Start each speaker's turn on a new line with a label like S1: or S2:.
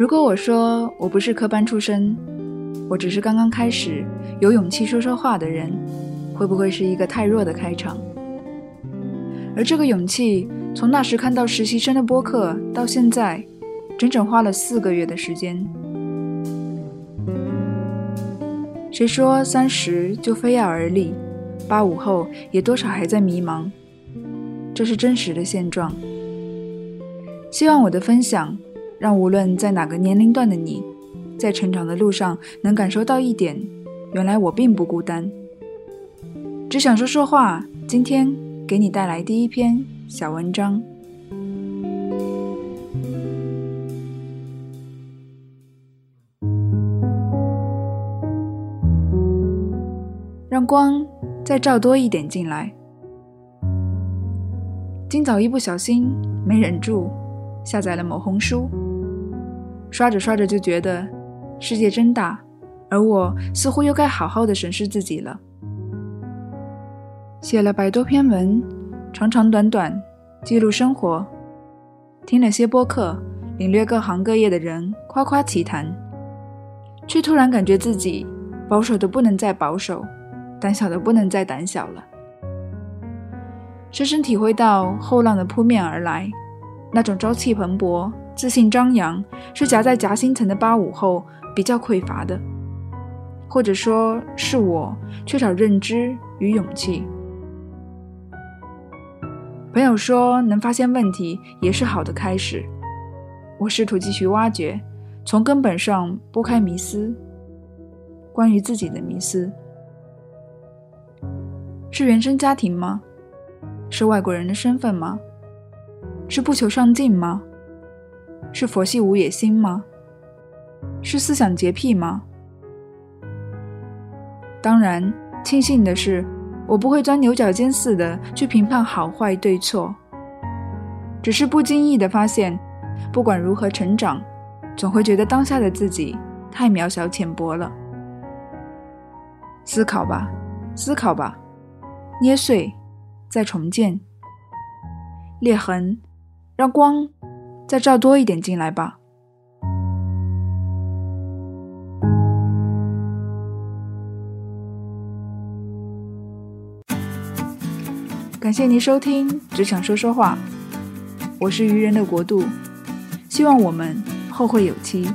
S1: 如果我说我不是科班出身，我只是刚刚开始有勇气说说话的人，会不会是一个太弱的开场？而这个勇气，从那时看到实习生的播客到现在，整整花了四个月的时间。谁说三十就非要而立？八五后也多少还在迷茫，这是真实的现状。希望我的分享，让无论在哪个年龄段的你，在成长的路上能感受到一点：原来我并不孤单。只想说说话，今天给你带来第一篇小文章。让光。再照多一点进来。今早一不小心没忍住，下载了某红书，刷着刷着就觉得世界真大，而我似乎又该好好的审视自己了。写了百多篇文，长长短短，记录生活，听了些播客，领略各行各业的人夸夸其谈，却突然感觉自己保守的不能再保守。胆小的不能再胆小了，深深体会到后浪的扑面而来，那种朝气蓬勃、自信张扬，是夹在夹心层的八五后比较匮乏的，或者说是我缺少认知与勇气。朋友说，能发现问题也是好的开始。我试图继续挖掘，从根本上拨开迷思，关于自己的迷思。是原生家庭吗？是外国人的身份吗？是不求上进吗？是佛系无野心吗？是思想洁癖吗？当然，庆幸的是，我不会钻牛角尖似的去评判好坏对错，只是不经意的发现，不管如何成长，总会觉得当下的自己太渺小浅薄了。思考吧，思考吧。捏碎，再重建。裂痕，让光再照多一点进来吧。感谢您收听，只想说说话。我是愚人的国度，希望我们后会有期。